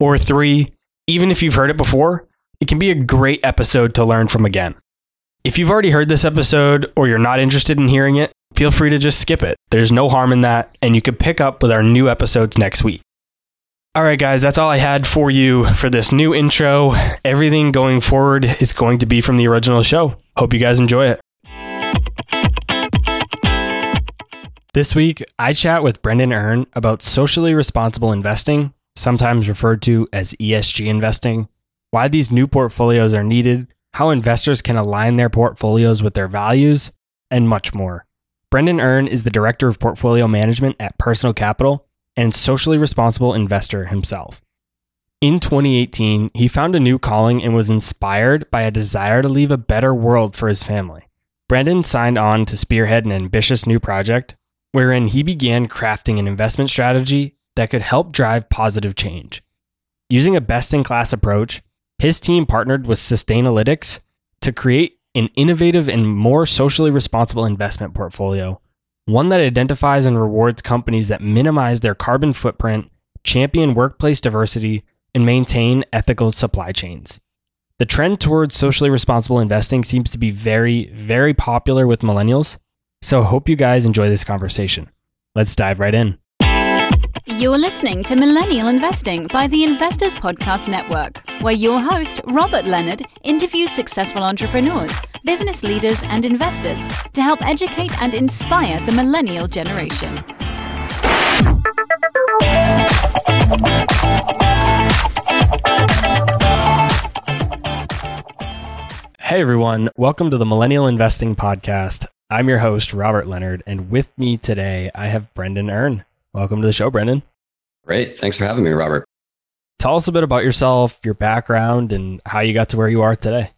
Or three, even if you've heard it before, it can be a great episode to learn from again. If you've already heard this episode or you're not interested in hearing it, feel free to just skip it. There's no harm in that, and you can pick up with our new episodes next week. All right, guys, that's all I had for you for this new intro. Everything going forward is going to be from the original show. Hope you guys enjoy it. This week, I chat with Brendan Erne about socially responsible investing, sometimes referred to as ESG investing, why these new portfolios are needed, how investors can align their portfolios with their values, and much more. Brendan Erne is the Director of Portfolio Management at Personal Capital and socially responsible investor himself. In 2018, he found a new calling and was inspired by a desire to leave a better world for his family. Brendan signed on to spearhead an ambitious new project wherein he began crafting an investment strategy that could help drive positive change. Using a best in class approach, his team partnered with Sustainalytics to create an innovative and more socially responsible investment portfolio, one that identifies and rewards companies that minimize their carbon footprint, champion workplace diversity, and maintain ethical supply chains. The trend towards socially responsible investing seems to be very, very popular with millennials, so hope you guys enjoy this conversation. Let's dive right in. You're listening to Millennial Investing by the Investors Podcast Network, where your host, Robert Leonard, interviews successful entrepreneurs, business leaders, and investors to help educate and inspire the millennial generation. Hey everyone, welcome to the Millennial Investing Podcast. I'm your host, Robert Leonard, and with me today I have Brendan Erne. Welcome to the show, Brendan. Great. Thanks for having me, Robert. Tell us a bit about yourself, your background, and how you got to where you are today.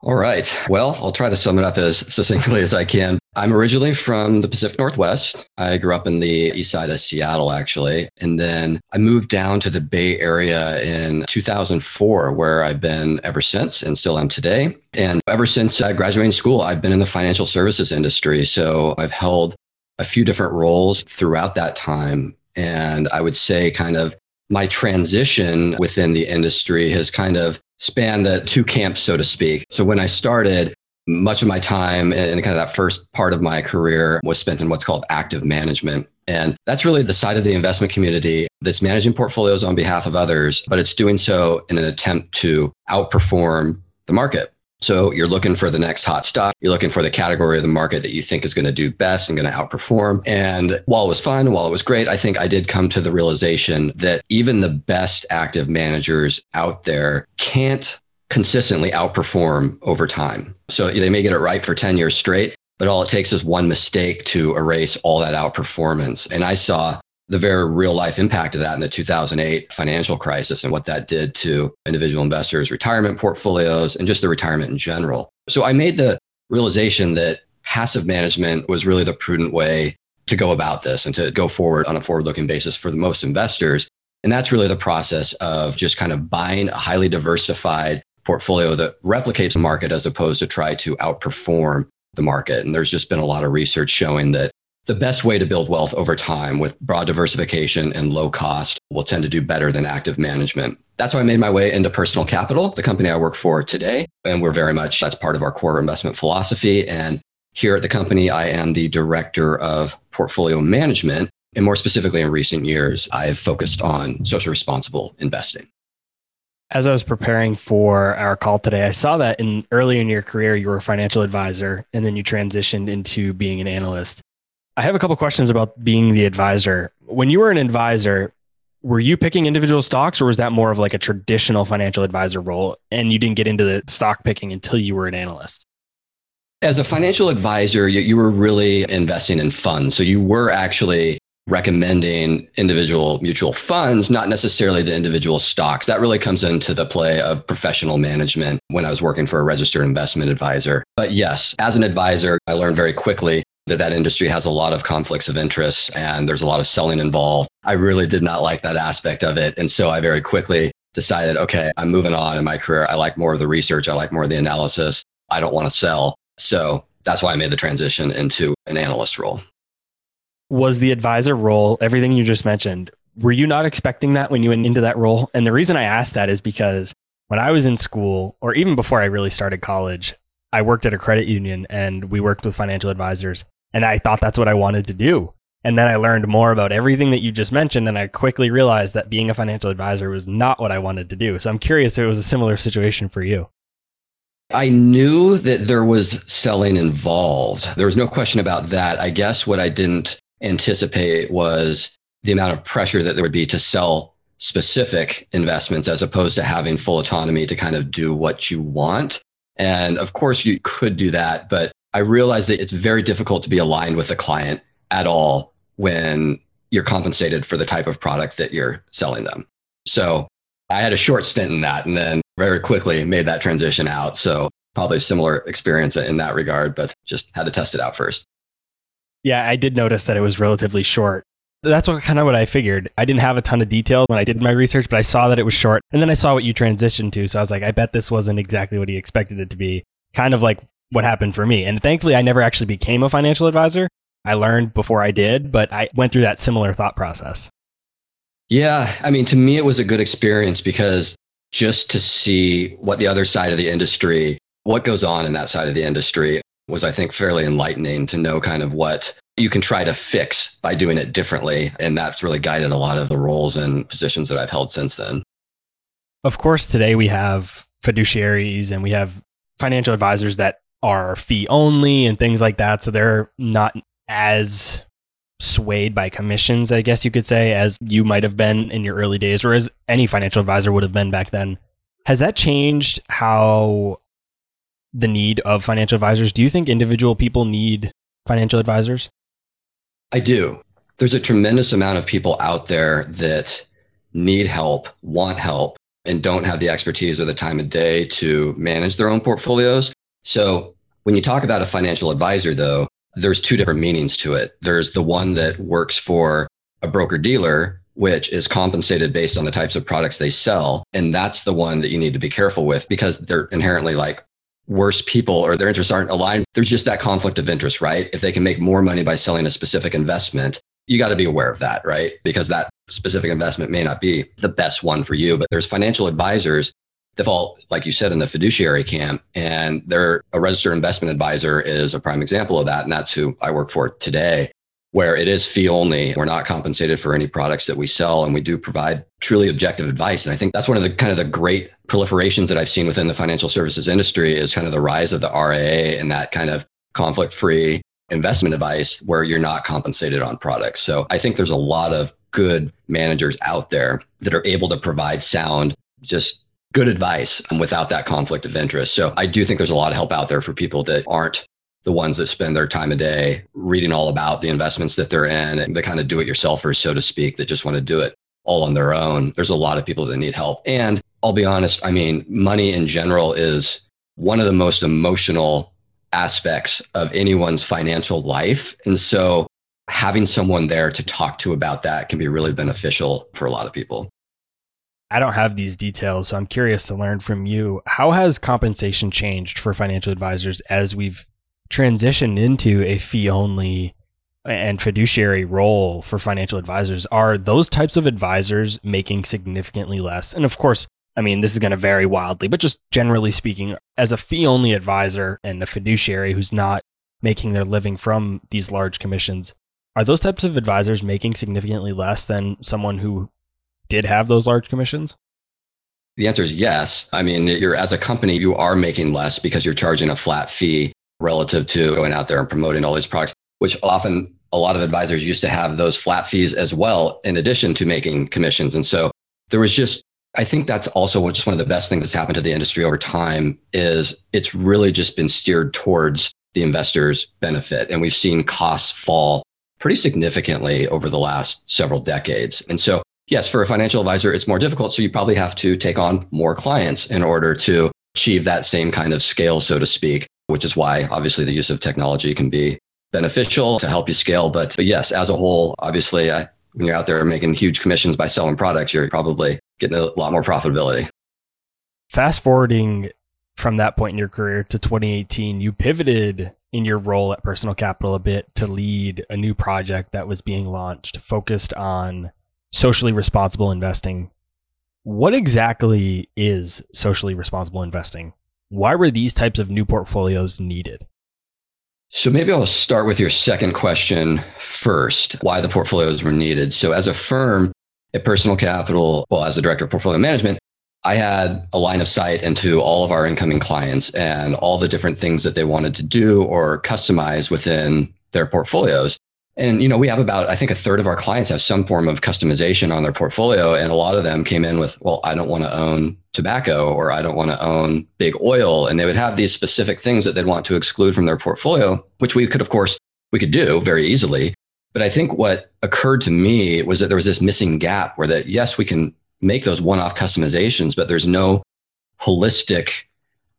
All right. Well, I'll try to sum it up as succinctly as I can. I'm originally from the Pacific Northwest. I grew up in the east side of Seattle, actually. And then I moved down to the Bay Area in 2004, where I've been ever since and still am today. And ever since uh, I graduated school, I've been in the financial services industry. So I've held a few different roles throughout that time. And I would say, kind of, my transition within the industry has kind of spanned the two camps, so to speak. So when I started, much of my time in kind of that first part of my career was spent in what's called active management. And that's really the side of the investment community that's managing portfolios on behalf of others, but it's doing so in an attempt to outperform the market. So you're looking for the next hot stock. You're looking for the category of the market that you think is going to do best and going to outperform. And while it was fun, while it was great, I think I did come to the realization that even the best active managers out there can't consistently outperform over time. So they may get it right for 10 years straight, but all it takes is one mistake to erase all that outperformance. And I saw the very real life impact of that in the 2008 financial crisis and what that did to individual investors' retirement portfolios and just the retirement in general. So I made the realization that passive management was really the prudent way to go about this and to go forward on a forward looking basis for the most investors. And that's really the process of just kind of buying a highly diversified portfolio that replicates the market as opposed to try to outperform the market. And there's just been a lot of research showing that the best way to build wealth over time with broad diversification and low cost will tend to do better than active management. That's how I made my way into personal capital, the company I work for today. And we're very much, that's part of our core investment philosophy. And here at the company, I am the director of portfolio management. And more specifically, in recent years, I have focused on social responsible investing. As I was preparing for our call today, I saw that in early in your career, you were a financial advisor and then you transitioned into being an analyst. I have a couple questions about being the advisor. When you were an advisor, were you picking individual stocks or was that more of like a traditional financial advisor role and you didn't get into the stock picking until you were an analyst? As a financial advisor, you, you were really investing in funds. So you were actually recommending individual mutual funds, not necessarily the individual stocks. That really comes into the play of professional management when I was working for a registered investment advisor. But yes, as an advisor, I learned very quickly that that industry has a lot of conflicts of interest and there's a lot of selling involved. I really did not like that aspect of it. And so I very quickly decided, okay, I'm moving on in my career. I like more of the research. I like more of the analysis. I don't want to sell. So that's why I made the transition into an analyst role. Was the advisor role everything you just mentioned? Were you not expecting that when you went into that role? And the reason I asked that is because when I was in school, or even before I really started college, I worked at a credit union and we worked with financial advisors. And I thought that's what I wanted to do. And then I learned more about everything that you just mentioned. And I quickly realized that being a financial advisor was not what I wanted to do. So I'm curious if it was a similar situation for you. I knew that there was selling involved. There was no question about that. I guess what I didn't anticipate was the amount of pressure that there would be to sell specific investments as opposed to having full autonomy to kind of do what you want. And of course, you could do that, but I realized that it's very difficult to be aligned with the client at all when you're compensated for the type of product that you're selling them. So I had a short stint in that and then very quickly made that transition out. So probably a similar experience in that regard, but just had to test it out first. Yeah, I did notice that it was relatively short. That's what kind of what I figured. I didn't have a ton of detail when I did my research, but I saw that it was short. And then I saw what you transitioned to. So I was like, I bet this wasn't exactly what he expected it to be. Kind of like what happened for me. And thankfully, I never actually became a financial advisor. I learned before I did, but I went through that similar thought process. Yeah. I mean, to me, it was a good experience because just to see what the other side of the industry, what goes on in that side of the industry was, I think, fairly enlightening to know kind of what you can try to fix by doing it differently. And that's really guided a lot of the roles and positions that I've held since then. Of course, today we have fiduciaries and we have financial advisors that are fee only and things like that. So they're not as swayed by commissions, I guess you could say, as you might have been in your early days or as any financial advisor would have been back then. Has that changed how the need of financial advisors? Do you think individual people need financial advisors? I do. There's a tremendous amount of people out there that need help, want help, and don't have the expertise or the time of day to manage their own portfolios. So when you talk about a financial advisor, though, there's two different meanings to it. There's the one that works for a broker dealer, which is compensated based on the types of products they sell. And that's the one that you need to be careful with because they're inherently like worse people or their interests aren't aligned. There's just that conflict of interest, right? If they can make more money by selling a specific investment, you got to be aware of that, right? Because that specific investment may not be the best one for you. But there's financial advisors default, like you said, in the fiduciary camp. And they're a registered investment advisor is a prime example of that. And that's who I work for today, where it is fee only. We're not compensated for any products that we sell. And we do provide truly objective advice. And I think that's one of the kind of the great proliferations that I've seen within the financial services industry is kind of the rise of the RIA and that kind of conflict free investment advice where you're not compensated on products. So I think there's a lot of good managers out there that are able to provide sound, just good advice um, without that conflict of interest. So I do think there's a lot of help out there for people that aren't the ones that spend their time a day reading all about the investments that they're in and the kind of do it yourselfers, so to speak, that just want to do it all on their own. There's a lot of people that need help. And I'll be honest, I mean, money in general is one of the most emotional aspects of anyone's financial life. And so having someone there to talk to about that can be really beneficial for a lot of people. I don't have these details, so I'm curious to learn from you. How has compensation changed for financial advisors as we've transitioned into a fee only and fiduciary role for financial advisors? Are those types of advisors making significantly less? And of course, I mean, this is going to vary wildly, but just generally speaking, as a fee only advisor and a fiduciary who's not making their living from these large commissions, are those types of advisors making significantly less than someone who did have those large commissions? The answer is yes. I mean, you're as a company, you are making less because you're charging a flat fee relative to going out there and promoting all these products, which often a lot of advisors used to have those flat fees as well, in addition to making commissions. And so there was just, I think that's also just one of the best things that's happened to the industry over time is it's really just been steered towards the investors benefit. And we've seen costs fall pretty significantly over the last several decades. And so, yes, for a financial advisor, it's more difficult. So you probably have to take on more clients in order to achieve that same kind of scale, so to speak, which is why obviously the use of technology can be beneficial to help you scale. But, but yes, as a whole, obviously, when you're out there making huge commissions by selling products, you're probably getting a lot more profitability. Fast forwarding from that point in your career to 2018, you pivoted in your role at Personal Capital a bit to lead a new project that was being launched focused on socially responsible investing. What exactly is socially responsible investing? Why were these types of new portfolios needed? So maybe I'll start with your second question first, why the portfolios were needed. So as a firm at Personal Capital, well, as a director of portfolio management, I had a line of sight into all of our incoming clients and all the different things that they wanted to do or customize within their portfolios. And you know, we have about I think a third of our clients have some form of customization on their portfolio and a lot of them came in with, well, I don't want to own tobacco or I don't want to own big oil and they would have these specific things that they'd want to exclude from their portfolio, which we could of course we could do very easily. But I think what occurred to me was that there was this missing gap where that yes, we can make those one-off customizations, but there's no holistic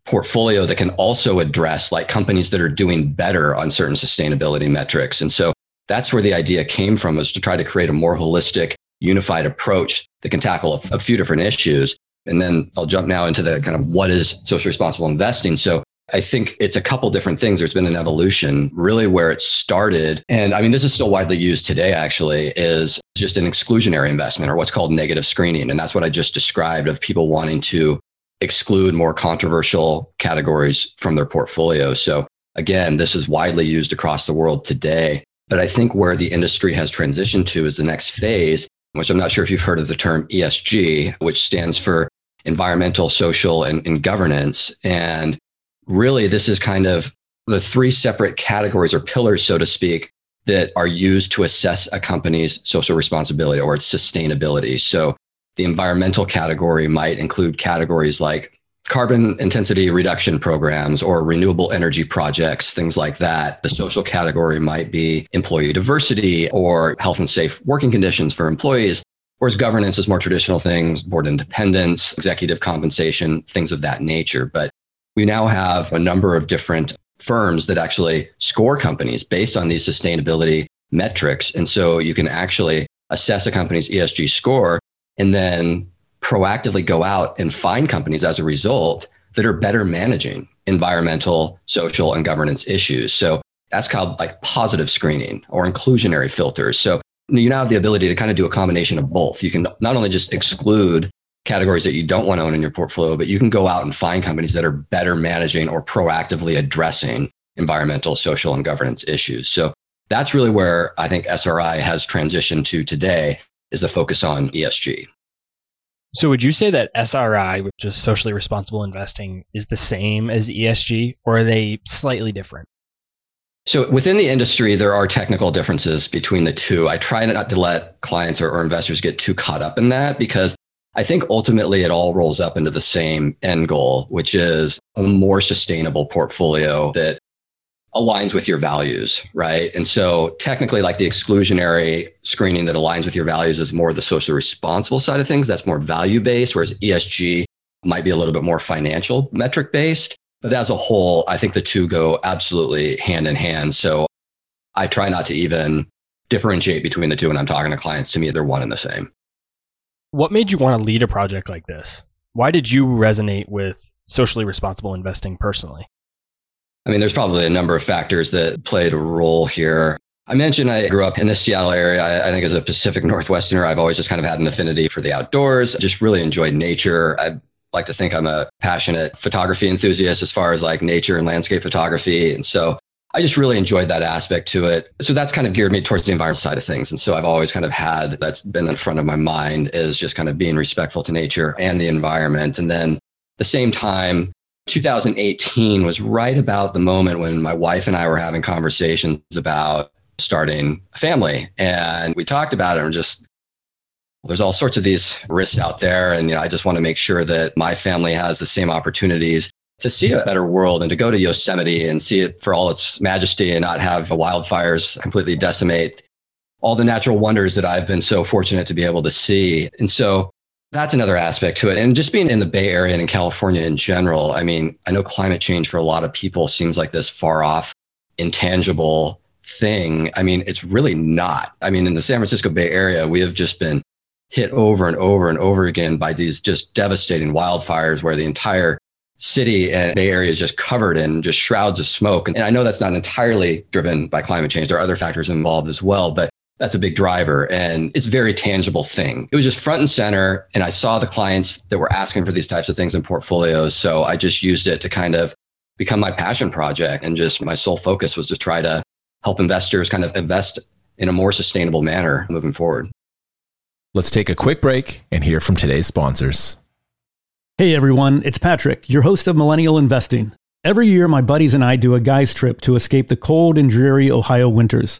portfolio that can also address like companies that are doing better on certain sustainability metrics. And so that's where the idea came from was to try to create a more holistic, unified approach that can tackle a, a few different issues. And then I'll jump now into the kind of what is social responsible investing. So I think it's a couple different things. There's been an evolution really where it started. And I mean, this is still widely used today, actually, is just an exclusionary investment or what's called negative screening. And that's what I just described of people wanting to exclude more controversial categories from their portfolio. So again, this is widely used across the world today. But I think where the industry has transitioned to is the next phase, which I'm not sure if you've heard of the term ESG, which stands for environmental, social, and, and governance. And really, this is kind of the three separate categories or pillars, so to speak, that are used to assess a company's social responsibility or its sustainability. So the environmental category might include categories like carbon intensity reduction programs or renewable energy projects, things like that. The social category might be employee diversity or health and safe working conditions for employees. Whereas governance is more traditional things, board independence, executive compensation, things of that nature. But we now have a number of different firms that actually score companies based on these sustainability metrics. And so you can actually assess a company's ESG score and then proactively go out and find companies as a result that are better managing environmental, social, and governance issues. So that's called like positive screening or inclusionary filters. So you now have the ability to kind of do a combination of both. You can not only just exclude categories that you don't want to own in your portfolio, but you can go out and find companies that are better managing or proactively addressing environmental, social, and governance issues. So that's really where I think SRI has transitioned to today is the focus on ESG. So would you say that SRI, which is socially responsible investing, is the same as ESG or are they slightly different? So within the industry, there are technical differences between the two. I try not to let clients or, or investors get too caught up in that because I think ultimately it all rolls up into the same end goal, which is a more sustainable portfolio that aligns with your values, right? And so technically like the exclusionary screening that aligns with your values is more the socially responsible side of things. That's more value based, whereas ESG might be a little bit more financial metric based. But as a whole, I think the two go absolutely hand in hand. So I try not to even differentiate between the two when I'm talking to clients. To me, they're one and the same. What made you want to lead a project like this? Why did you resonate with socially responsible investing personally? I mean, there's probably a number of factors that played a role here. I mentioned I grew up in the Seattle area. I, I, think as a Pacific Northwesterner, I've always just kind of had an affinity for the outdoors. just really enjoyed nature. I like to think I'm a passionate photography enthusiast as far as like nature and landscape photography. And so I just really enjoyed that aspect to it. So that's kind of geared me towards the environment side of things. And so I've always kind of had that's been in front of my mind is just kind of being respectful to nature and the environment. And then at the same time, 2018 was right about the moment when my wife and I were having conversations about starting a family. And we talked about it and just, well, there's all sorts of these risks out there. And you know, I just want to make sure that my family has the same opportunities to see a better world and to go to Yosemite and see it for all its majesty and not have wildfires completely decimate all the natural wonders that I've been so fortunate to be able to see. And so that's another aspect to it. And just being in the Bay Area and in California in general, I mean, I know climate change for a lot of people seems like this far off, intangible thing. I mean, it's really not. I mean, in the San Francisco Bay Area, we have just been hit over and over and over again by these just devastating wildfires where the entire city and Bay Area is just covered in just shrouds of smoke. And I know that's not entirely driven by climate change. There are other factors involved as well, but that's a big driver and it's a very tangible thing. It was just front and center. And I saw the clients that were asking for these types of things in portfolios. So I just used it to kind of become my passion project. And just my sole focus was to try to help investors kind of invest in a more sustainable manner moving forward. Let's take a quick break and hear from today's sponsors. Hey everyone, it's Patrick, your host of Millennial Investing. Every year, my buddies and I do a guy's trip to escape the cold and dreary Ohio winters.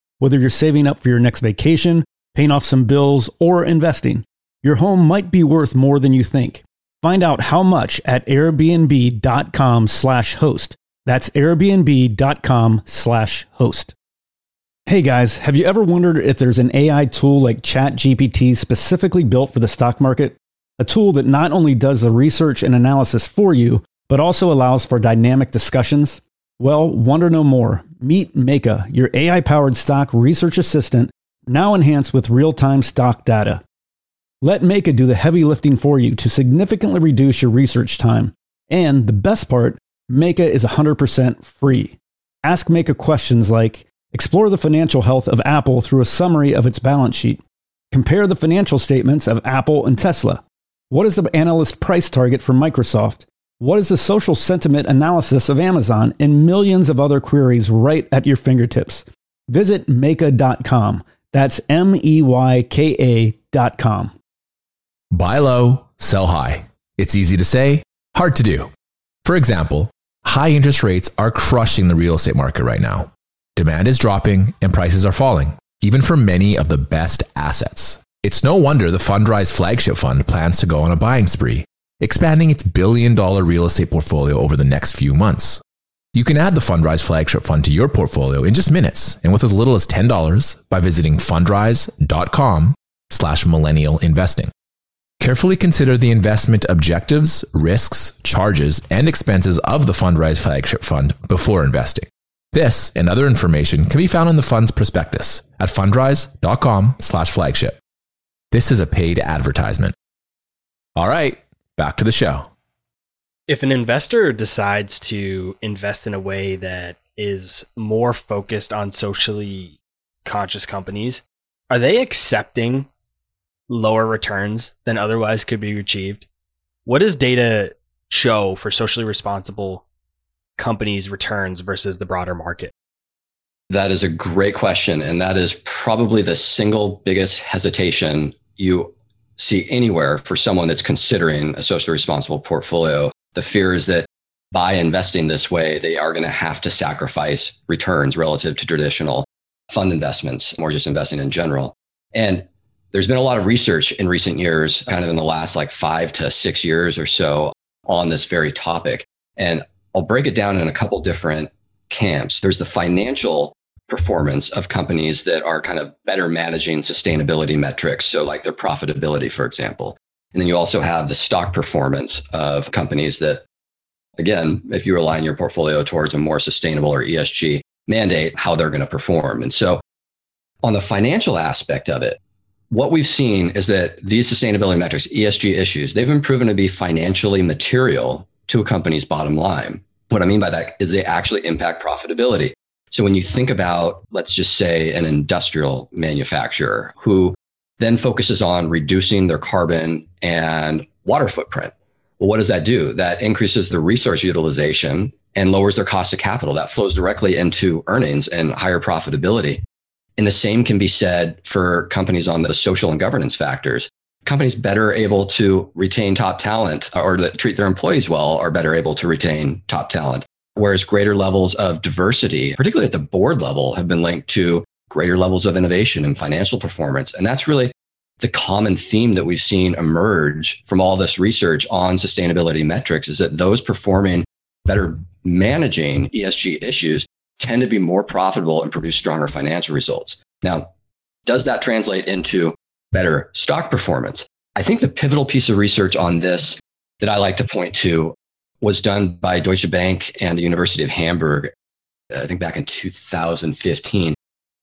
whether you're saving up for your next vacation, paying off some bills, or investing, your home might be worth more than you think. Find out how much at airbnb.com/host. That's airbnb.com/host. Hey guys, have you ever wondered if there's an AI tool like ChatGPT specifically built for the stock market? A tool that not only does the research and analysis for you, but also allows for dynamic discussions? Well, wonder no more. Meet Meyka, your AI powered stock research assistant, now enhanced with real time stock data. Let Meyka do the heavy lifting for you to significantly reduce your research time. And the best part, Meyka is 100% free. Ask Meyka questions like Explore the financial health of Apple through a summary of its balance sheet. Compare the financial statements of Apple and Tesla. What is the analyst price target for Microsoft? What is the social sentiment analysis of Amazon and millions of other queries right at your fingertips? Visit Meyka.com. That's M E Y K A.com. Buy low, sell high. It's easy to say, hard to do. For example, high interest rates are crushing the real estate market right now. Demand is dropping and prices are falling, even for many of the best assets. It's no wonder the Fundrise flagship fund plans to go on a buying spree expanding its billion dollar real estate portfolio over the next few months. You can add the Fundrise flagship fund to your portfolio in just minutes and with as little as $10 by visiting fundrise.com slash millennial investing. Carefully consider the investment objectives, risks, charges, and expenses of the Fundrise flagship fund before investing. This and other information can be found in the fund's prospectus at fundrise.com slash flagship. This is a paid advertisement. All right, back to the show. If an investor decides to invest in a way that is more focused on socially conscious companies, are they accepting lower returns than otherwise could be achieved? What does data show for socially responsible companies' returns versus the broader market? That is a great question. And that is probably the single biggest hesitation you see anywhere for someone that's considering a socially responsible portfolio. The fear is that by investing this way, they are going to have to sacrifice returns relative to traditional fund investments or just investing in general. And there's been a lot of research in recent years, kind of in the last like five to six years or so, on this very topic. And I'll break it down in a couple different camps. There's the financial performance of companies that are kind of better managing sustainability metrics. So, like their profitability, for example. And then you also have the stock performance of companies that, again, if you align your portfolio towards a more sustainable or ESG mandate, how they're going to perform. And so, on the financial aspect of it, what we've seen is that these sustainability metrics, ESG issues, they've been proven to be financially material to a company's bottom line. What I mean by that is they actually impact profitability. So when you think about, let's just say, an industrial manufacturer who then focuses on reducing their carbon and water footprint, well, what does that do? That increases the resource utilization and lowers their cost of capital. That flows directly into earnings and higher profitability. And the same can be said for companies on the social and governance factors. Companies better able to retain top talent uh, or that treat their employees well are better able to retain top talent. Whereas greater levels of diversity, particularly at the board level, have been linked to greater levels of innovation and financial performance. And that's really the common theme that we've seen emerge from all this research on sustainability metrics is that those performing better managing ESG issues tend to be more profitable and produce stronger financial results. Now, does that translate into better stock performance? I think the pivotal piece of research on this that I like to point to was done by Deutsche Bank and the University of Hamburg, I think back in 2015.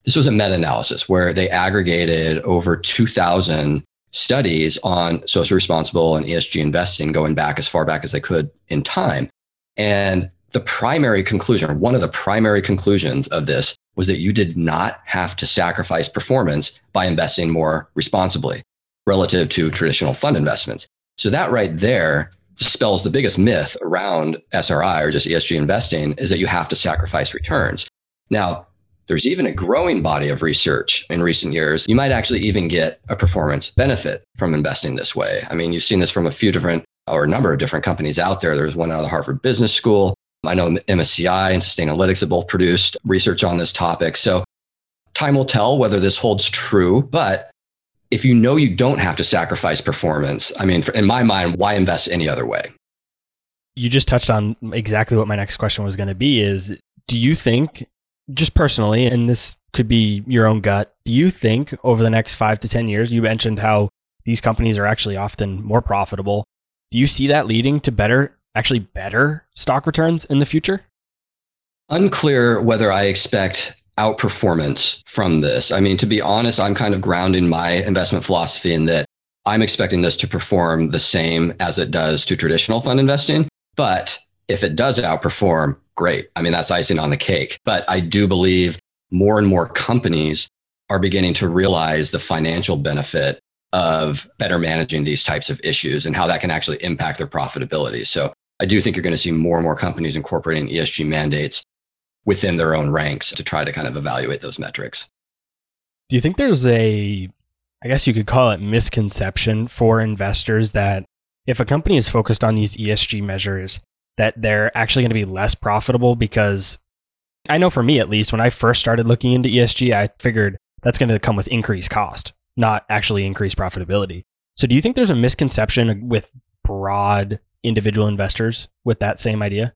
This was a meta analysis where they aggregated over 2,000 studies on social responsible and ESG investing going back as far back as they could in time. And the primary conclusion, one of the primary conclusions of this, was that you did not have to sacrifice performance by investing more responsibly relative to traditional fund investments. So that right there dispels the biggest myth around SRI or just ESG investing is that you have to sacrifice returns. Now, there's even a growing body of research in recent years. You might actually even get a performance benefit from investing this way. I mean, you've seen this from a few different or a number of different companies out there. There's one out of the Harvard Business School. I know MSCI and Sustainalytics have both produced research on this topic. So time will tell whether this holds true. But if you know you don't have to sacrifice performance, I mean, in my mind, why invest any other way? You just touched on exactly what my next question was going to be is do you think just personally and this could be your own gut, do you think over the next 5 to 10 years you mentioned how these companies are actually often more profitable. Do you see that leading to better actually better stock returns in the future? Unclear whether I expect outperformance from this. I mean, to be honest, I'm kind of grounding my investment philosophy in that I'm expecting this to perform the same as it does to traditional fund investing. But if it does outperform, great. I mean, that's icing on the cake. But I do believe more and more companies are beginning to realize the financial benefit of better managing these types of issues and how that can actually impact their profitability. So I do think you're going to see more and more companies incorporating ESG mandates within their own ranks to try to kind of evaluate those metrics. Do you think there's a, I guess you could call it misconception for investors that if a company is focused on these ESG measures, that they're actually going to be less profitable? Because I know for me, at least, when I first started looking into ESG, I figured that's going to come with increased cost, not actually increased profitability. So do you think there's a misconception with broad individual investors with that same idea?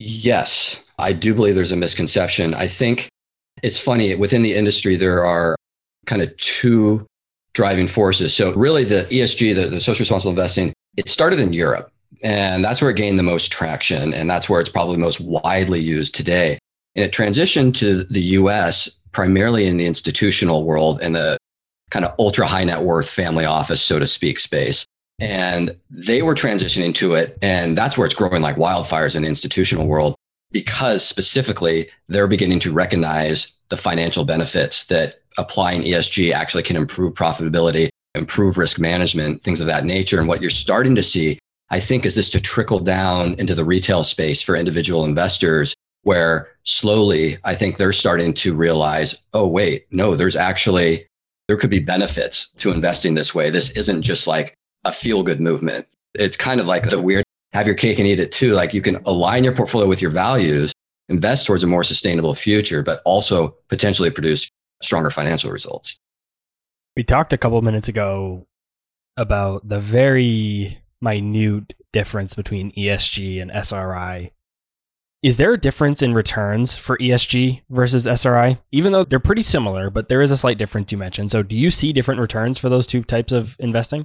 Yes, I do believe there's a misconception. I think it's funny within the industry, there are kind of two driving forces. So, really, the ESG, the, the social responsible investing, it started in Europe. And that's where it gained the most traction. And that's where it's probably most widely used today. And it transitioned to the US primarily in the institutional world and the kind of ultra high net worth family office, so to speak, space. And they were transitioning to it. And that's where it's growing like wildfires in the institutional world because specifically they're beginning to recognize the financial benefits that applying ESG actually can improve profitability, improve risk management, things of that nature. And what you're starting to see, I think, is this to trickle down into the retail space for individual investors, where slowly I think they're starting to realize, oh, wait, no, there's actually, there could be benefits to investing this way. This isn't just like a feel good movement. It's kind of like the weird have your cake and eat it too. Like you can align your portfolio with your values, invest towards a more sustainable future, but also potentially produce stronger financial results. We talked a couple minutes ago about the very minute difference between ESG and SRI. Is there a difference in returns for ESG versus SRI? Even though they're pretty similar, but there is a slight difference you mentioned. So, do you see different returns for those two types of investing?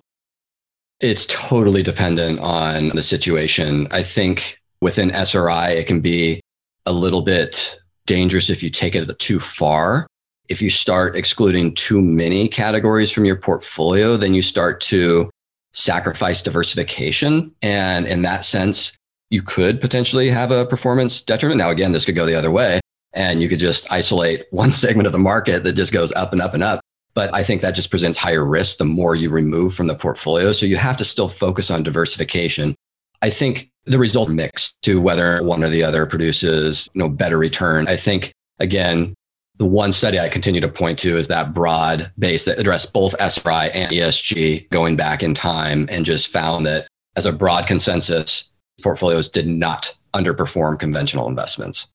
It's totally dependent on the situation. I think within SRI, it can be a little bit dangerous if you take it too far. If you start excluding too many categories from your portfolio, then you start to sacrifice diversification. And in that sense, you could potentially have a performance detriment. Now, again, this could go the other way, and you could just isolate one segment of the market that just goes up and up and up. But I think that just presents higher risk the more you remove from the portfolio. So you have to still focus on diversification. I think the result mix to whether one or the other produces you know better return. I think again, the one study I continue to point to is that broad base that addressed both SRI and ESG going back in time and just found that as a broad consensus, portfolios did not underperform conventional investments.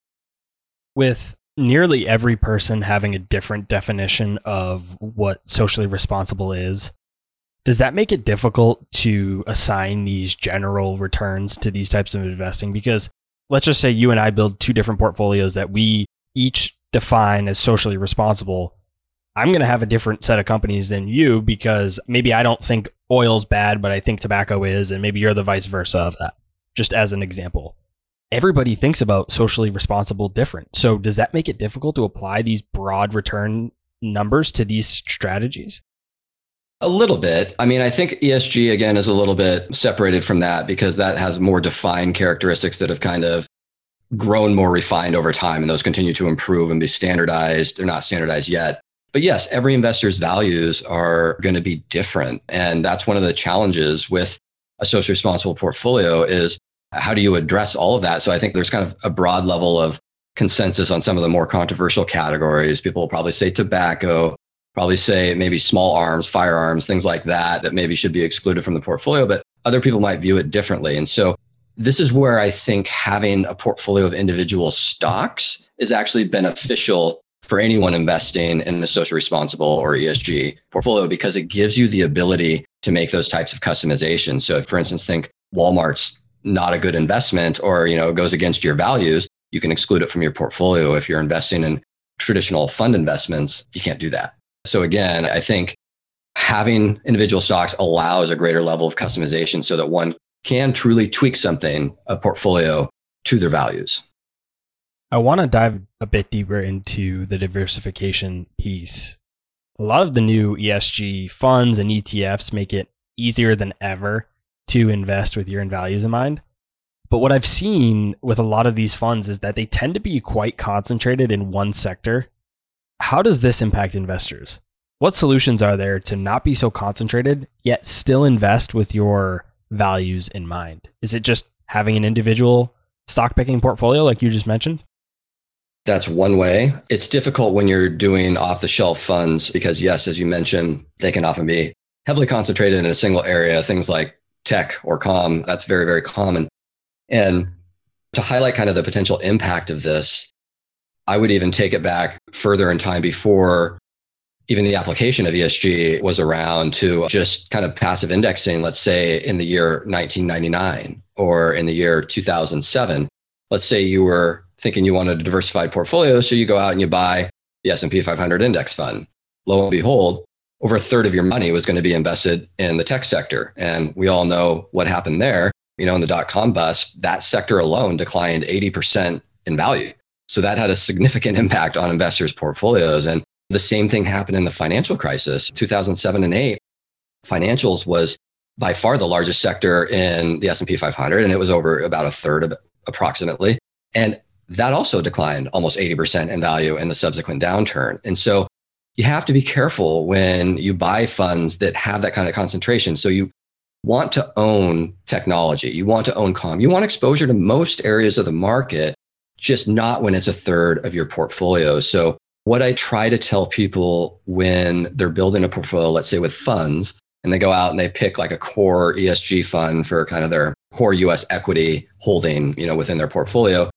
With nearly every person having a different definition of what socially responsible is, does that make it difficult to assign these general returns to these types of investing? Because let's just say you and I build two different portfolios that we each define as socially responsible. I'm going to have a different set of companies than you because maybe I don't think oil's bad, but I think tobacco is, and maybe you're the vice versa of that, just as an example. Everybody thinks about socially responsible different. So, does that make it difficult to apply these broad return numbers to these strategies? A little bit. I mean, I think ESG again is a little bit separated from that because that has more defined characteristics that have kind of grown more refined over time and those continue to improve and be standardized. They're not standardized yet. But yes, every investor's values are going to be different. And that's one of the challenges with a socially responsible portfolio is how do you address all of that? So I think there's kind of a broad level of consensus on some of the more controversial categories. People will probably say tobacco, probably say maybe small arms, firearms, things like that, that maybe should be excluded from the portfolio, but other people might view it differently. And so this is where I think having a portfolio of individual stocks is actually beneficial for anyone investing in a social responsible or ESG portfolio because it gives you the ability to make those types of customizations. So if, for instance, think Walmart's not a good investment or, you know, goes against your values, you can exclude it from your portfolio. If you're investing in traditional fund investments, you can't do that. So again, I think having individual stocks allows a greater level of customization so that one can truly tweak something, a portfolio to their values. I want to dive a bit deeper into the diversification piece. A lot of the new ESG funds and ETFs make it easier than ever to invest with your end values in mind. But what I've seen with a lot of these funds is that they tend to be quite concentrated in one sector how does this impact investors? What solutions are there to not be so concentrated, yet still invest with your values in mind? Is it just having an individual stock picking portfolio like you just mentioned? That's one way. It's difficult when you're doing off the shelf funds because, yes, as you mentioned, they can often be heavily concentrated in a single area, things like tech or com. That's very, very common. And to highlight kind of the potential impact of this, I would even take it back further in time before even the application of ESG was around to just kind of passive indexing, let's say in the year 1999 or in the year 2007. Let's say you were thinking you wanted a diversified portfolio, so you go out and you buy the S&P 500 index fund. Lo and behold, over a third of your money was going to be invested in the tech sector. And we all know what happened there. You know, in the dot com bust, that sector alone declined 80% in value. So that had a significant impact on investors' portfolios. And the same thing happened in the financial crisis, 2007 and 8. Financials was by far the largest sector in the S&P 500 and it was over about a third of approximately. And that also declined almost 80% in value in the subsequent downturn. And so you have to be careful when you buy funds that have that kind of concentration. So you want to own technology, you want to own com, you want exposure to most areas of the market just not when it's a third of your portfolio. So, what I try to tell people when they're building a portfolio, let's say with funds, and they go out and they pick like a core ESG fund for kind of their core US equity holding, you know, within their portfolio,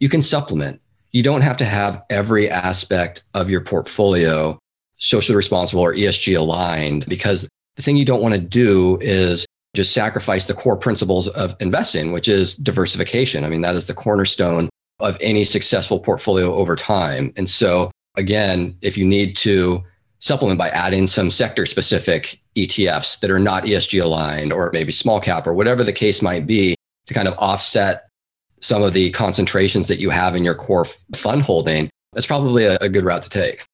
you can supplement. You don't have to have every aspect of your portfolio socially responsible or ESG aligned because the thing you don't want to do is just sacrifice the core principles of investing, which is diversification. I mean, that is the cornerstone of any successful portfolio over time. And so, again, if you need to supplement by adding some sector specific ETFs that are not ESG aligned or maybe small cap or whatever the case might be to kind of offset some of the concentrations that you have in your core fund holding, that's probably a, good route to take.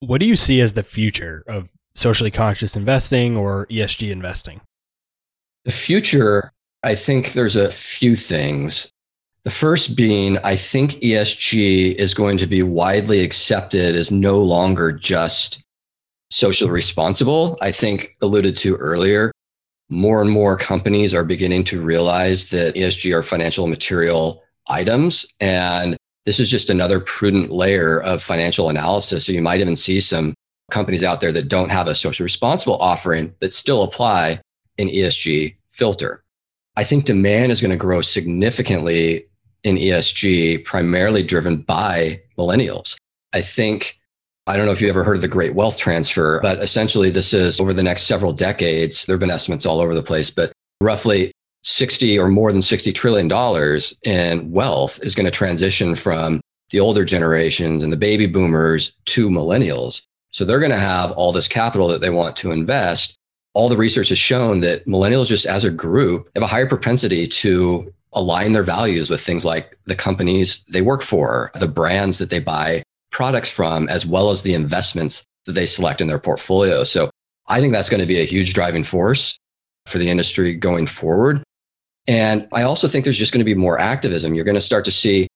What do you see as the future of socially conscious investing or ESG investing? The future, I think there's a few things. The first being, I think ESG is going to be widely accepted as no longer just socially responsible. I think alluded to earlier, more and more companies are beginning to realize that ESG are financial material items and this is just another prudent layer of financial analysis. So you might even see some companies out there that don't have a social responsible offering that still apply an ESG filter. I think demand is going to grow significantly in ESG, primarily driven by millennials. I think, I don't know if you ever heard of the great wealth transfer, but essentially this is over the next several decades. There have been estimates all over the place, but roughly 60 or more than 60 trillion dollars in wealth is going to transition from the older generations and the baby boomers to millennials. So they're going to have all this capital that they want to invest. All the research has shown that millennials, just as a group, have a higher propensity to align their values with things like the companies they work for, the brands that they buy products from, as well as the investments that they select in their portfolio. So I think that's going to be a huge driving force for the industry going forward. And I also think there's just going to be more activism. You're going to start to see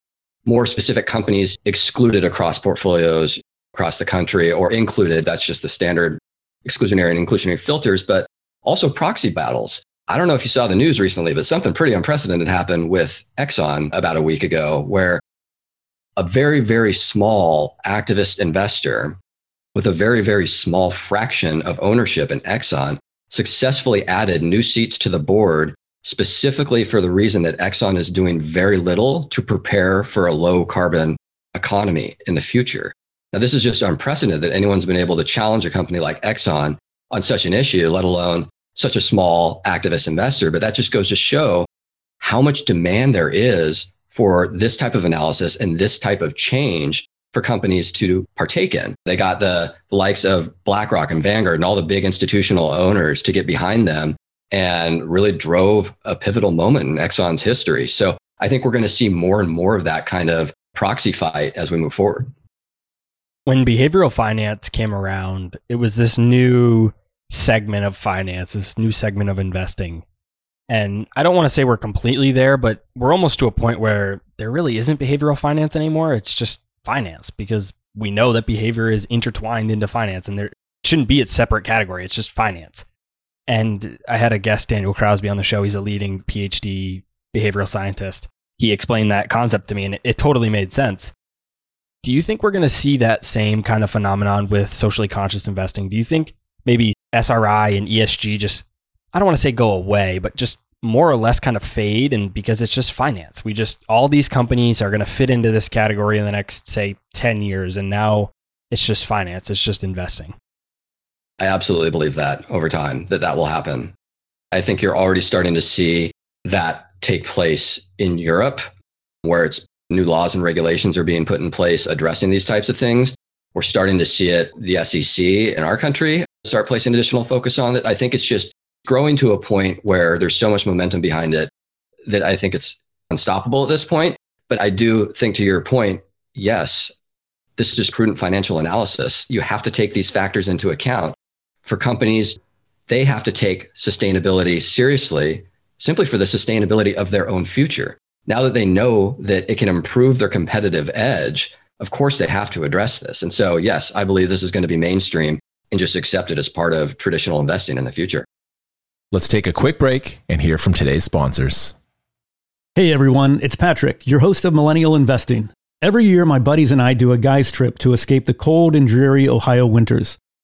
more specific companies excluded across portfolios across the country or included. That's just the standard exclusionary and inclusionary filters, but also proxy battles. I don't know if you saw the news recently, but something pretty unprecedented happened with Exxon about a week ago, where a very, very small activist investor with a very, very small fraction of ownership in Exxon successfully added new seats to the board specifically for the reason that Exxon is doing very little to prepare for a low carbon economy in the future. Now, this is just unprecedented that anyone's been able to challenge a company like Exxon on such an issue, let alone such a small activist investor. But that just goes to show how much demand there is for this type of analysis and this type of change for companies to partake in. They got the, likes of BlackRock and Vanguard and all the big institutional owners to get behind them and really drove a pivotal moment in Exxon's history. So I think we're going to see more and more of that kind of proxy fight as we move forward. When behavioral finance came around, it was this new segment of finance, this new segment of investing. And I don't want to say we're completely there, but we're almost to a point where there really isn't behavioral finance anymore. It's just finance because we know that behavior is intertwined into finance and there shouldn't be its separate category. It's just finance. And I had a guest, Daniel Crosby, on the show. He's a leading PhD behavioral scientist. He explained that concept to me, and it, it totally made sense. Do you think we're going to see that same kind of phenomenon with socially conscious investing? Do you think maybe SRI and ESG just, I don't want to say go away, but just more or less kind of fade? And because it's just finance, we just, all these companies are going to fit into this category in the next, say, 10 years. And now it's just finance, it's just investing. I absolutely believe that over time that that will happen. I think you're already starting to see that take place in Europe where it's new laws and regulations are being put in place addressing these types of things. We're starting to see it, the SEC in our country start placing additional focus on it. I think it's just growing to a point where there's so much momentum behind it that I think it's unstoppable at this point. But I do think to your point, yes, this is just prudent financial analysis. You have to take these factors into account for companies, they have to take sustainability seriously simply for the sustainability of their own future. Now that they know that it can improve their competitive edge, of course they have to address this. And so, yes, I believe this is going to be mainstream and just accepted as part of traditional investing in the future. Let's take a quick break and hear from today's sponsors. Hey everyone, it's Patrick, your host of Millennial Investing. Every year, my buddies and I do a guy's trip to escape the cold and dreary Ohio winters.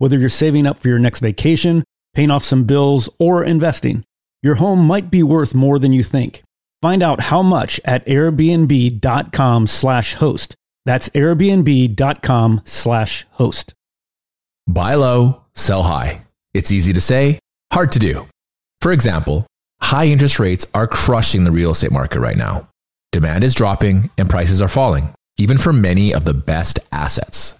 whether you're saving up for your next vacation, paying off some bills, or investing, your home might be worth more than you think. Find out how much at airbnb.com slash host. That's airbnb.com slash host. Buy low, sell high. It's easy to say, hard to do. For example, high interest rates are crushing the real estate market right now. Demand is dropping and prices are falling, even for many of the best assets.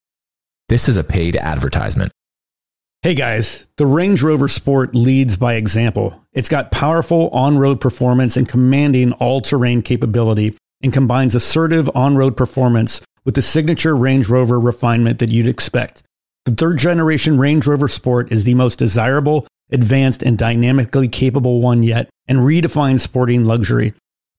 This is a paid advertisement. Hey guys, the Range Rover Sport leads by example. It's got powerful on road performance and commanding all terrain capability and combines assertive on road performance with the signature Range Rover refinement that you'd expect. The third generation Range Rover Sport is the most desirable, advanced, and dynamically capable one yet and redefines sporting luxury.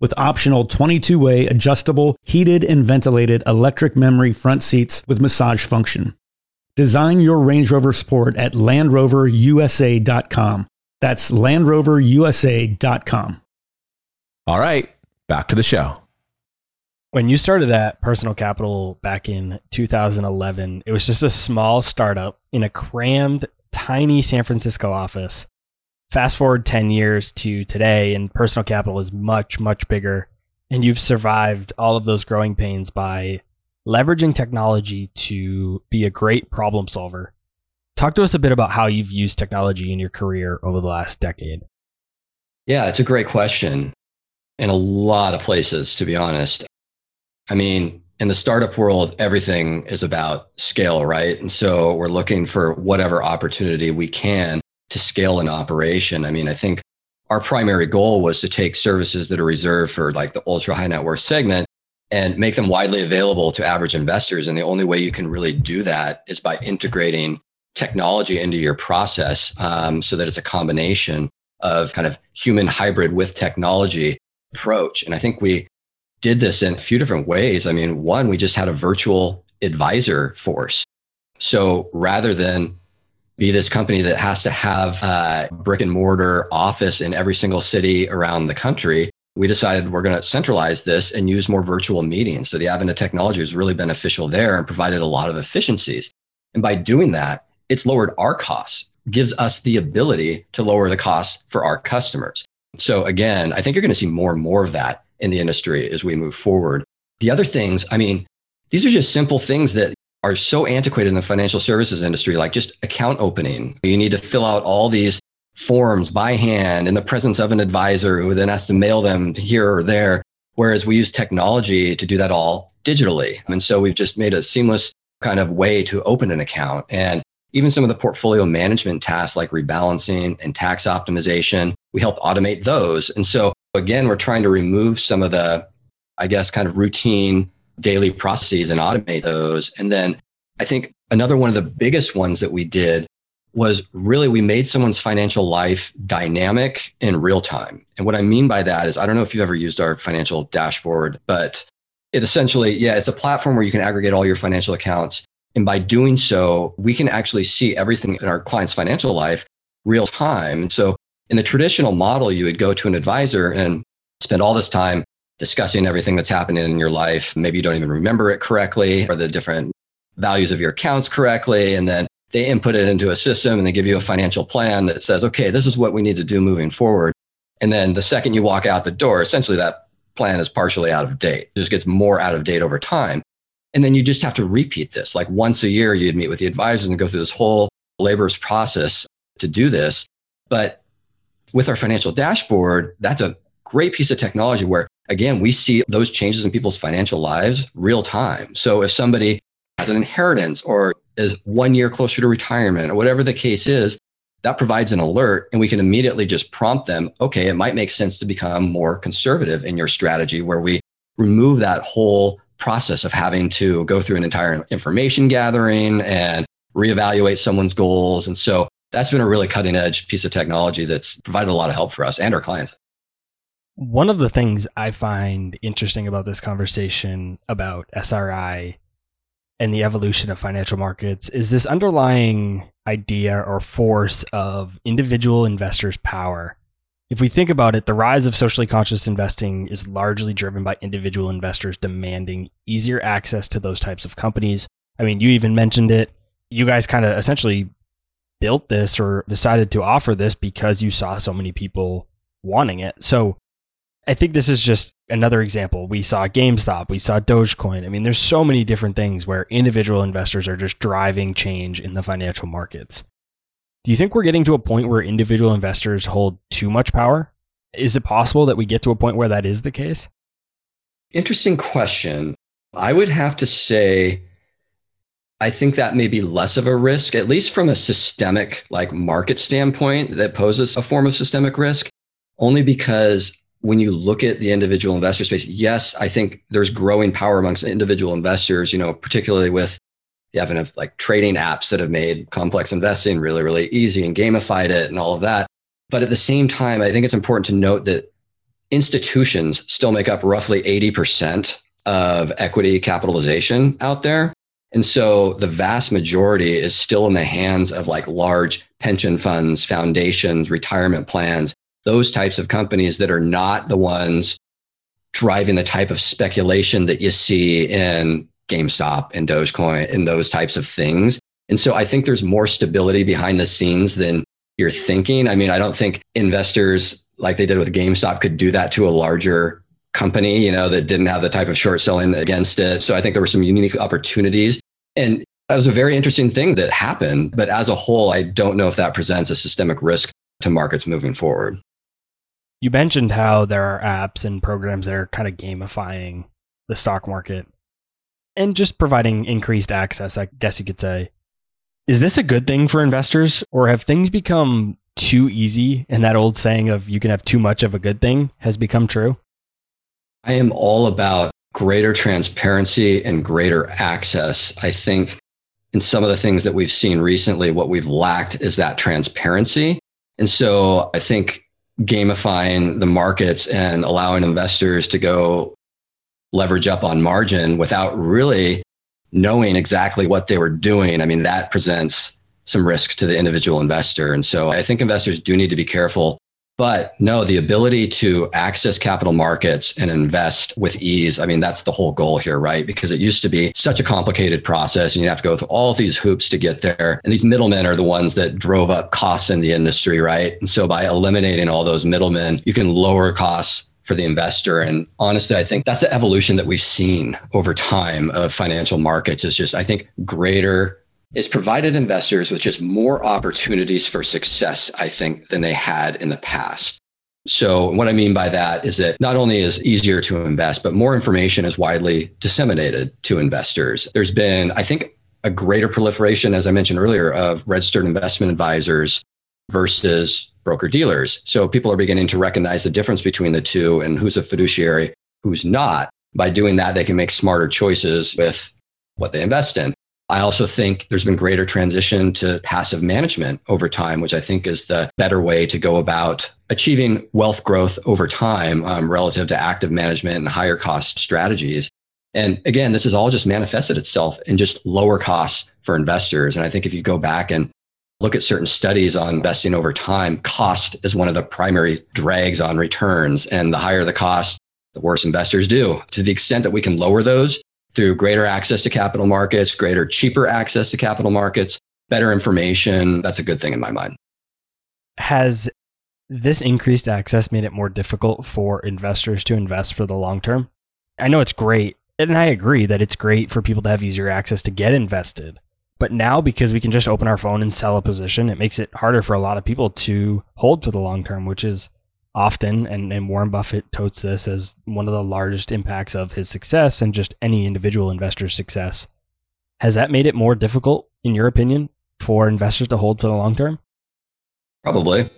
with optional 22 way adjustable, heated, and ventilated electric memory front seats with massage function. Design your Range Rover Sport at LandRoverUSA.com. That's LandRoverUSA.com. All right, back to the show. When you started at Personal Capital back in 2011, it was just a small startup in a crammed, tiny San Francisco office. Fast forward 10 years to today, and Personal Capital is much, much bigger. And you've survived all of those growing pains by leveraging technology to be a great problem solver Talk to us a bit about how you've used technology in your career over the last decade. Yeah, it's a great question. In a lot of places, to be honest. I mean, in the startup world, everything is about scale, right? And so we're looking for whatever opportunity we can to scale an operation. I mean, I think our primary goal was to take services that are reserved for like the ultra high net worth segment and make them widely available to average investors. And the only way you can really do that is by integrating technology into your process um, so that it's a combination of kind of human hybrid with technology approach. And I think we did this in a few different ways. I mean, one, we just had a virtual advisor force. So rather than be this company that has to have a brick and mortar office in every single city around the country, we decided we're going to centralize this and use more virtual meetings. So the advent of technology was really beneficial there and provided a lot of efficiencies. And by doing that, it's lowered our costs, gives us the ability to lower the costs for our customers. So again, I think you're going to see more and more of that in the industry as we move forward. The other things, I mean, these are just simple things that are so antiquated in the financial services industry, like just account opening. You need to fill out all these forms by hand in the presence of an advisor who then has to mail them here or there. Whereas we use technology to do that all digitally. And so we've just made a seamless kind of way to open an account. And even some of the portfolio management tasks like rebalancing and tax optimization, we help automate those. And so, again, we're trying to remove some of the, I guess, kind of routine daily processes and automate those. And then I think another one of the biggest ones that we did was really we made someone's financial life dynamic in real time. And what I mean by that is I don't know if you've ever used our financial dashboard, but it essentially, yeah, it's a platform where you can aggregate all your financial accounts and by doing so, we can actually see everything in our client's financial life real time. So in the traditional model, you would go to an advisor and spend all this time discussing everything that's happening in your life. Maybe you don't even remember it correctly or the different values of your accounts correctly. And then they input it into a system and they give you a financial plan that says, okay, this is what we need to do moving forward. And then the second you walk out the door, essentially that plan is partially out of date. It just gets more out of date over time. And then you just have to repeat this. Like once a year, you'd meet with the advisors and go through this whole laborious process to do this. But with our financial dashboard, that's a great piece of technology where, again, we see those changes in people's financial lives real time. So if somebody has an inheritance or is one year closer to retirement or whatever the case is, that provides an alert and we can immediately just prompt them okay it might make sense to become more conservative in your strategy where we remove that whole process of having to go through an entire information gathering and reevaluate someone's goals. And so that's been a really cutting edge piece of technology that's provided a lot of help for us and our clients. One of the things I find interesting about this conversation about SRI and the evolution of financial markets is this underlying idea or force of individual investors' power. If we think about it, the rise of socially conscious investing is largely driven by individual investors demanding easier access to those types of companies. I mean, you even mentioned it. You guys kind of essentially built this or decided to offer this because you saw so many people wanting it. So I think this is just another example. We saw GameStop, we saw Dogecoin. I mean, there's so many different things where individual investors are just driving change in the financial markets. Do you think we're getting to a point where individual investors hold too much power? Is it possible that we get to a point where that is the case? Interesting question. I would have to say, I think that may be less of a risk, at least from a systemic, like market standpoint, that poses a form of systemic risk, only because when you look at the individual investor space, yes, I think there's growing power amongst individual investors, you know, particularly with the advent of like trading apps that have made complex investing really, really easy and gamified it and all of that. But at the same time, I think it's important to note that institutions still make up roughly 80% of equity capitalization out there. And so the vast majority is still in the hands of like large pension funds, foundations, retirement plans, those types of companies that are not the ones driving the type of speculation that you see in GameStop and Dogecoin and those types of things. And so I think there's more stability behind the scenes than you're thinking. I mean, I don't think investors like they did with GameStop could do that to a larger company, you know, that didn't have the type of short selling against it. So I think there were some unique opportunities. And that was a very interesting thing that happened. But as a whole, I don't know if that presents a systemic risk to markets moving forward. You mentioned how there are apps and programs that are kind of gamifying the stock market and just providing increased access, I guess you could say. Is this a good thing for investors or have things become too easy and that old saying of you can have too much of a good thing has become true? I am all about greater transparency and greater access. I think in some of the things that we've seen recently, what we've lacked is that transparency. And so I think gamifying the markets and allowing investors to go leverage up on margin without really knowing exactly what they were doing. I mean, that presents some risk to the individual investor. And so I think investors do need to be careful but no, the ability to access capital markets and invest with ease. I mean, that's the whole goal here, right? Because it used to be such a complicated process and you have to go through all these hoops to get there. And these middlemen are the ones that drove up costs in the industry, right? And so by eliminating all those middlemen, you can lower costs for the investor. And honestly, I think that's the evolution that we've seen over time of financial markets is just, I think, greater is provided investors with just more opportunities for success, I think, than they had in the past. So, what I mean by that is that not only is easier to invest, but more information is widely disseminated to investors. There's been, I think, a greater proliferation, as I mentioned earlier, of registered investment advisors versus broker dealers. So, people are beginning to recognize the difference between the two and who's a fiduciary, who's not. By doing that, they can make smarter choices with what they invest in. I also think there's been greater transition to passive management over time, which I think is the better way to go about achieving wealth growth over time um, relative to active management and higher cost strategies. And again, this has all just manifested itself in just lower costs for investors. And I think if you go back and look at certain studies on investing over time, cost is one of the primary drags on returns. And the higher the cost, the worse investors do. To the extent that we can lower those, through greater access to capital markets, greater, cheaper access to capital markets, better information. That's a good thing in my mind. Has this increased access made it more difficult for investors to invest for the long term? I know it's great, and I agree that it's great for people to have easier access to get invested. But now, because we can just open our phone and sell a position, it makes it harder for a lot of people to hold for the long term, which is often, and, and Warren Buffett totes this as one of the largest impacts of his success and just any individual investor's success. Has that made it more difficult, in your opinion, for investors to hold for the long term? Probably.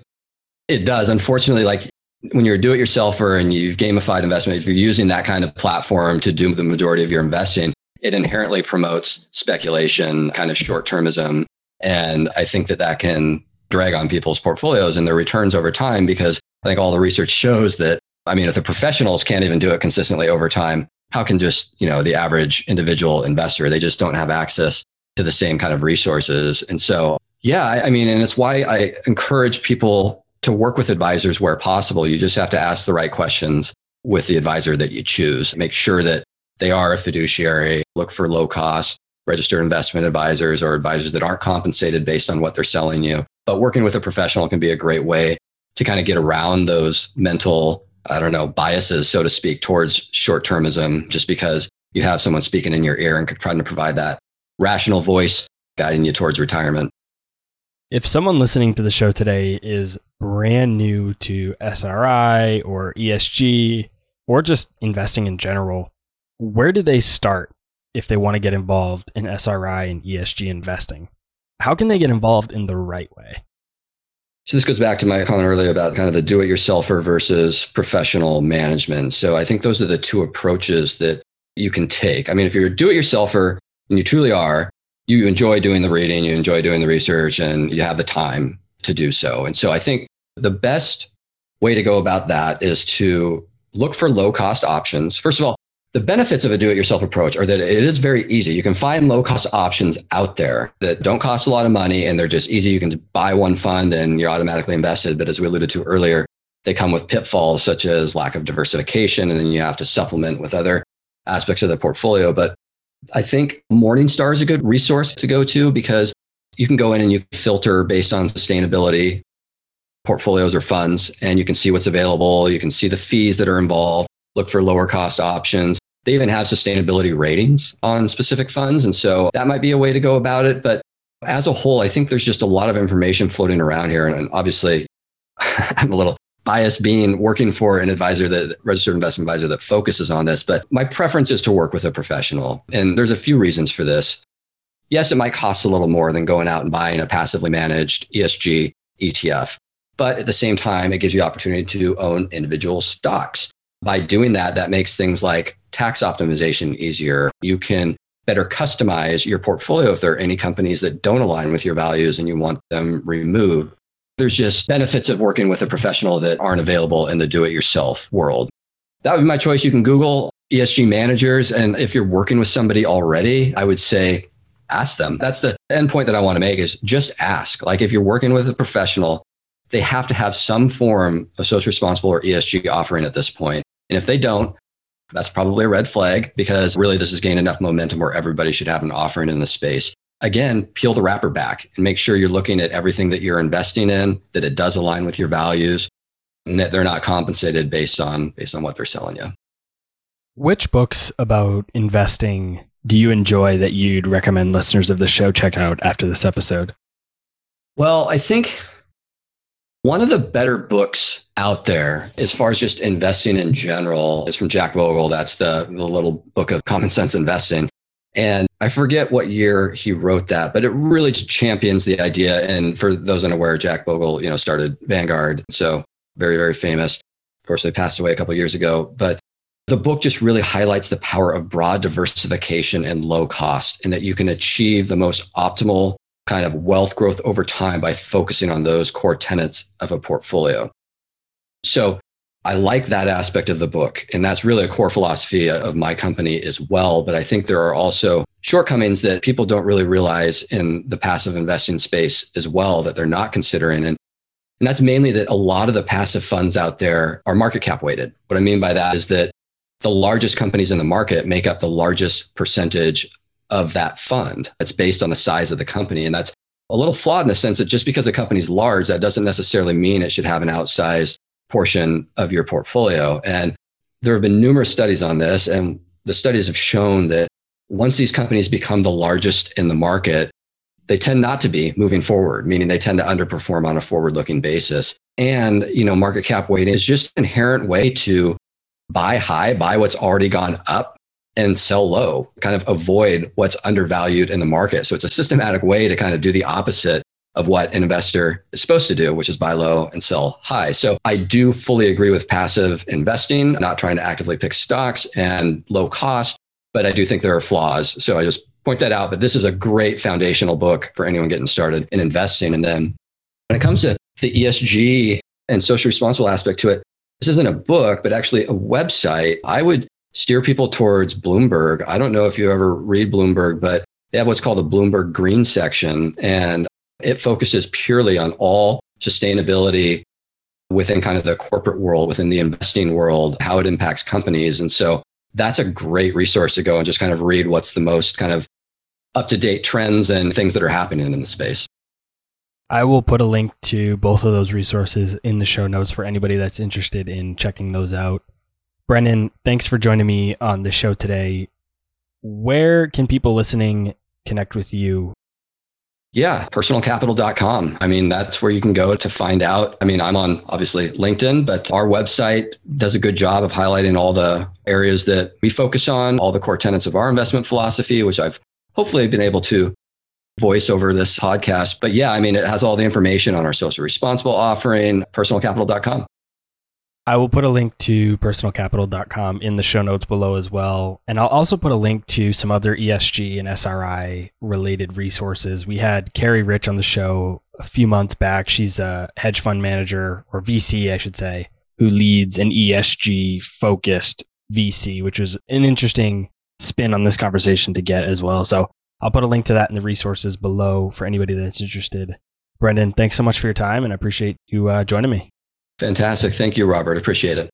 It does. Unfortunately, like when you're a do it yourselfer and you've gamified investment, if you're using that kind of platform to do the majority of your investing, it inherently promotes speculation, kind of short termism. And I think that that can drag on people's portfolios and their returns over time because I think all the research shows that I mean, if the professionals can't even do it consistently over time, how can just, you know, the average individual investor, they just don't have access to the same kind of resources. And so, yeah, I, I mean, and it's why I encourage people to work with advisors where possible. You just have to ask the right questions with the advisor that you choose. Make sure that they are a fiduciary, look for low cost registered investment advisors or advisors that aren't compensated based on what they're selling you. But working with a professional can be a great way to kind of get around those mental, I don't know, biases, so to speak, towards short termism, just because you have someone speaking in your ear and trying to provide that rational voice guiding you towards retirement. If someone listening to the show today is brand new to SRI or ESG or just investing in general, where do they start if they want to get involved in SRI and ESG investing? How can they get involved in the right way? So this goes back to my comment earlier about kind of the do-it-yourselfer versus professional management. So I think those are the two approaches that you can take. I mean, if you're a do-it-yourselfer and you truly are, you enjoy doing the reading, you enjoy doing the research, and you have the time to do so. And so I think the best way to go about that is to look for low cost options. First of all, the benefits of a do it yourself approach are that it is very easy. You can find low cost options out there that don't cost a lot of money and they're just easy. You can buy one fund and you're automatically invested. But as we alluded to earlier, they come with pitfalls such as lack of diversification and then you have to supplement with other aspects of the portfolio. But I think Morningstar is a good resource to go to because you can go in and you filter based on sustainability portfolios or funds and you can see what's available. You can see the fees that are involved look for lower cost options. They even have sustainability ratings on specific funds. And so that might be a way to go about it. But as a whole, I think there's just a lot of information floating around here. And obviously, I'm a little biased being working for an advisor that registered investment advisor that focuses on this. But my preference is to work with a professional. And there's a few reasons for this. Yes, it might cost a little more than going out and buying a passively managed ESG ETF. But at the same time, it gives you opportunity to own individual stocks. By doing that, that makes things like tax optimization easier. You can better customize your portfolio if there are any companies that don't align with your values and you want them removed. There's just benefits of working with a professional that aren't available in the do it yourself world. That would be my choice. You can Google ESG managers. And if you're working with somebody already, I would say ask them. That's the end point that I want to make is just ask. Like if you're working with a professional, they have to have some form of social responsible or ESG offering at this point. And if they don't, that's probably a red flag because really this has gained enough momentum where everybody should have an offering in the space. Again, peel the wrapper back and make sure you're looking at everything that you're investing in, that it does align with your values, and that they're not compensated based on based on what they're selling you. Which books about investing do you enjoy that you'd recommend listeners of the show check out after this episode? Well, I think one of the better books out there, as far as just investing in general, is from Jack Bogle. That's the, the little book of common sense investing. And I forget what year he wrote that, but it really champions the idea. And for those unaware, Jack Bogle, you know, started Vanguard. So very, very famous. Of course, they passed away a couple years ago. But the book just really highlights the power of broad diversification and low cost, and that you can achieve the most optimal kind of wealth growth over time by focusing on those core tenets of a portfolio. So I like that aspect of the book. And that's really a core philosophy of my company as well. But I think there are also shortcomings that people don't really realize in the passive investing space as well that they're not considering. And, and that's mainly that a lot of the passive funds out there are market cap weighted. What I mean by that is that the largest companies in the market make up the largest percentage of that fund. It's based on the size of the company. And that's a little flawed in the sense that just because a company's large, that doesn't necessarily mean it should have an outsized portion of your portfolio. And there have been numerous studies on this, and the studies have shown that once these companies become the largest in the market, they tend not to be moving forward, meaning they tend to underperform on a forward looking basis. And, you know, market cap weighting is just an inherent way to buy high, buy what's already gone up and sell low, kind of avoid what's undervalued in the market. So it's a systematic way to kind of do the opposite of what an investor is supposed to do, which is buy low and sell high. So I do fully agree with passive investing, not trying to actively pick stocks and low cost, but I do think there are flaws. So I just point that out. But this is a great foundational book for anyone getting started in investing. And then when it comes to the ESG and social responsible aspect to it, this isn't a book, but actually a website, I would steer people towards Bloomberg. I don't know if you ever read Bloomberg, but they have what's called a Bloomberg Green section, and it focuses purely on all sustainability within kind of the corporate world, within the investing world, how it impacts companies. And so that's a great resource to go and just kind of read what's the most kind of up to date trends and things that are happening in the space. I will put a link to both of those resources in the show notes for anybody that's interested in checking those out. Brendan, thanks for joining me on the show today. Where can people listening connect with you yeah, personalcapital.com. I mean, that's where you can go to find out. I mean, I'm on obviously LinkedIn, but our website does a good job of highlighting all the areas that we focus on, all the core tenets of our investment philosophy, which I've hopefully been able to voice over this podcast. But yeah, I mean, it has all the information on our social responsible offering, personalcapital.com. I will put a link to personalcapital.com in the show notes below as well. And I'll also put a link to some other ESG and SRI related resources. We had Carrie Rich on the show a few months back. She's a hedge fund manager, or VC, I should say, who leads an ESG focused VC, which was an interesting spin on this conversation to get as well. So I'll put a link to that in the resources below for anybody that's interested. Brendan, thanks so much for your time and I appreciate you uh, joining me. Fantastic. Thank you, Robert. Appreciate it.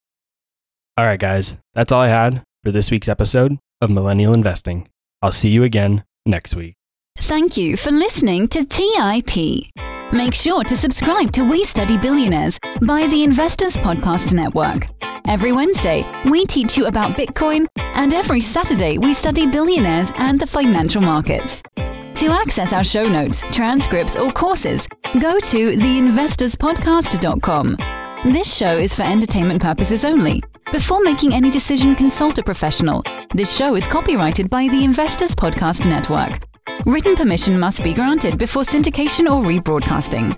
All right, guys. That's all I had for this week's episode of Millennial Investing. I'll see you again next week. Thank you for listening to TIP. Make sure to subscribe to We Study Billionaires by the Investors Podcast Network. Every Wednesday, we teach you about Bitcoin, and every Saturday, we study billionaires and the financial markets. To access our show notes, transcripts, or courses, go to theinvestorspodcast.com. This show is for entertainment purposes only. Before making any decision, consult a professional. This show is copyrighted by the Investors Podcast Network. Written permission must be granted before syndication or rebroadcasting.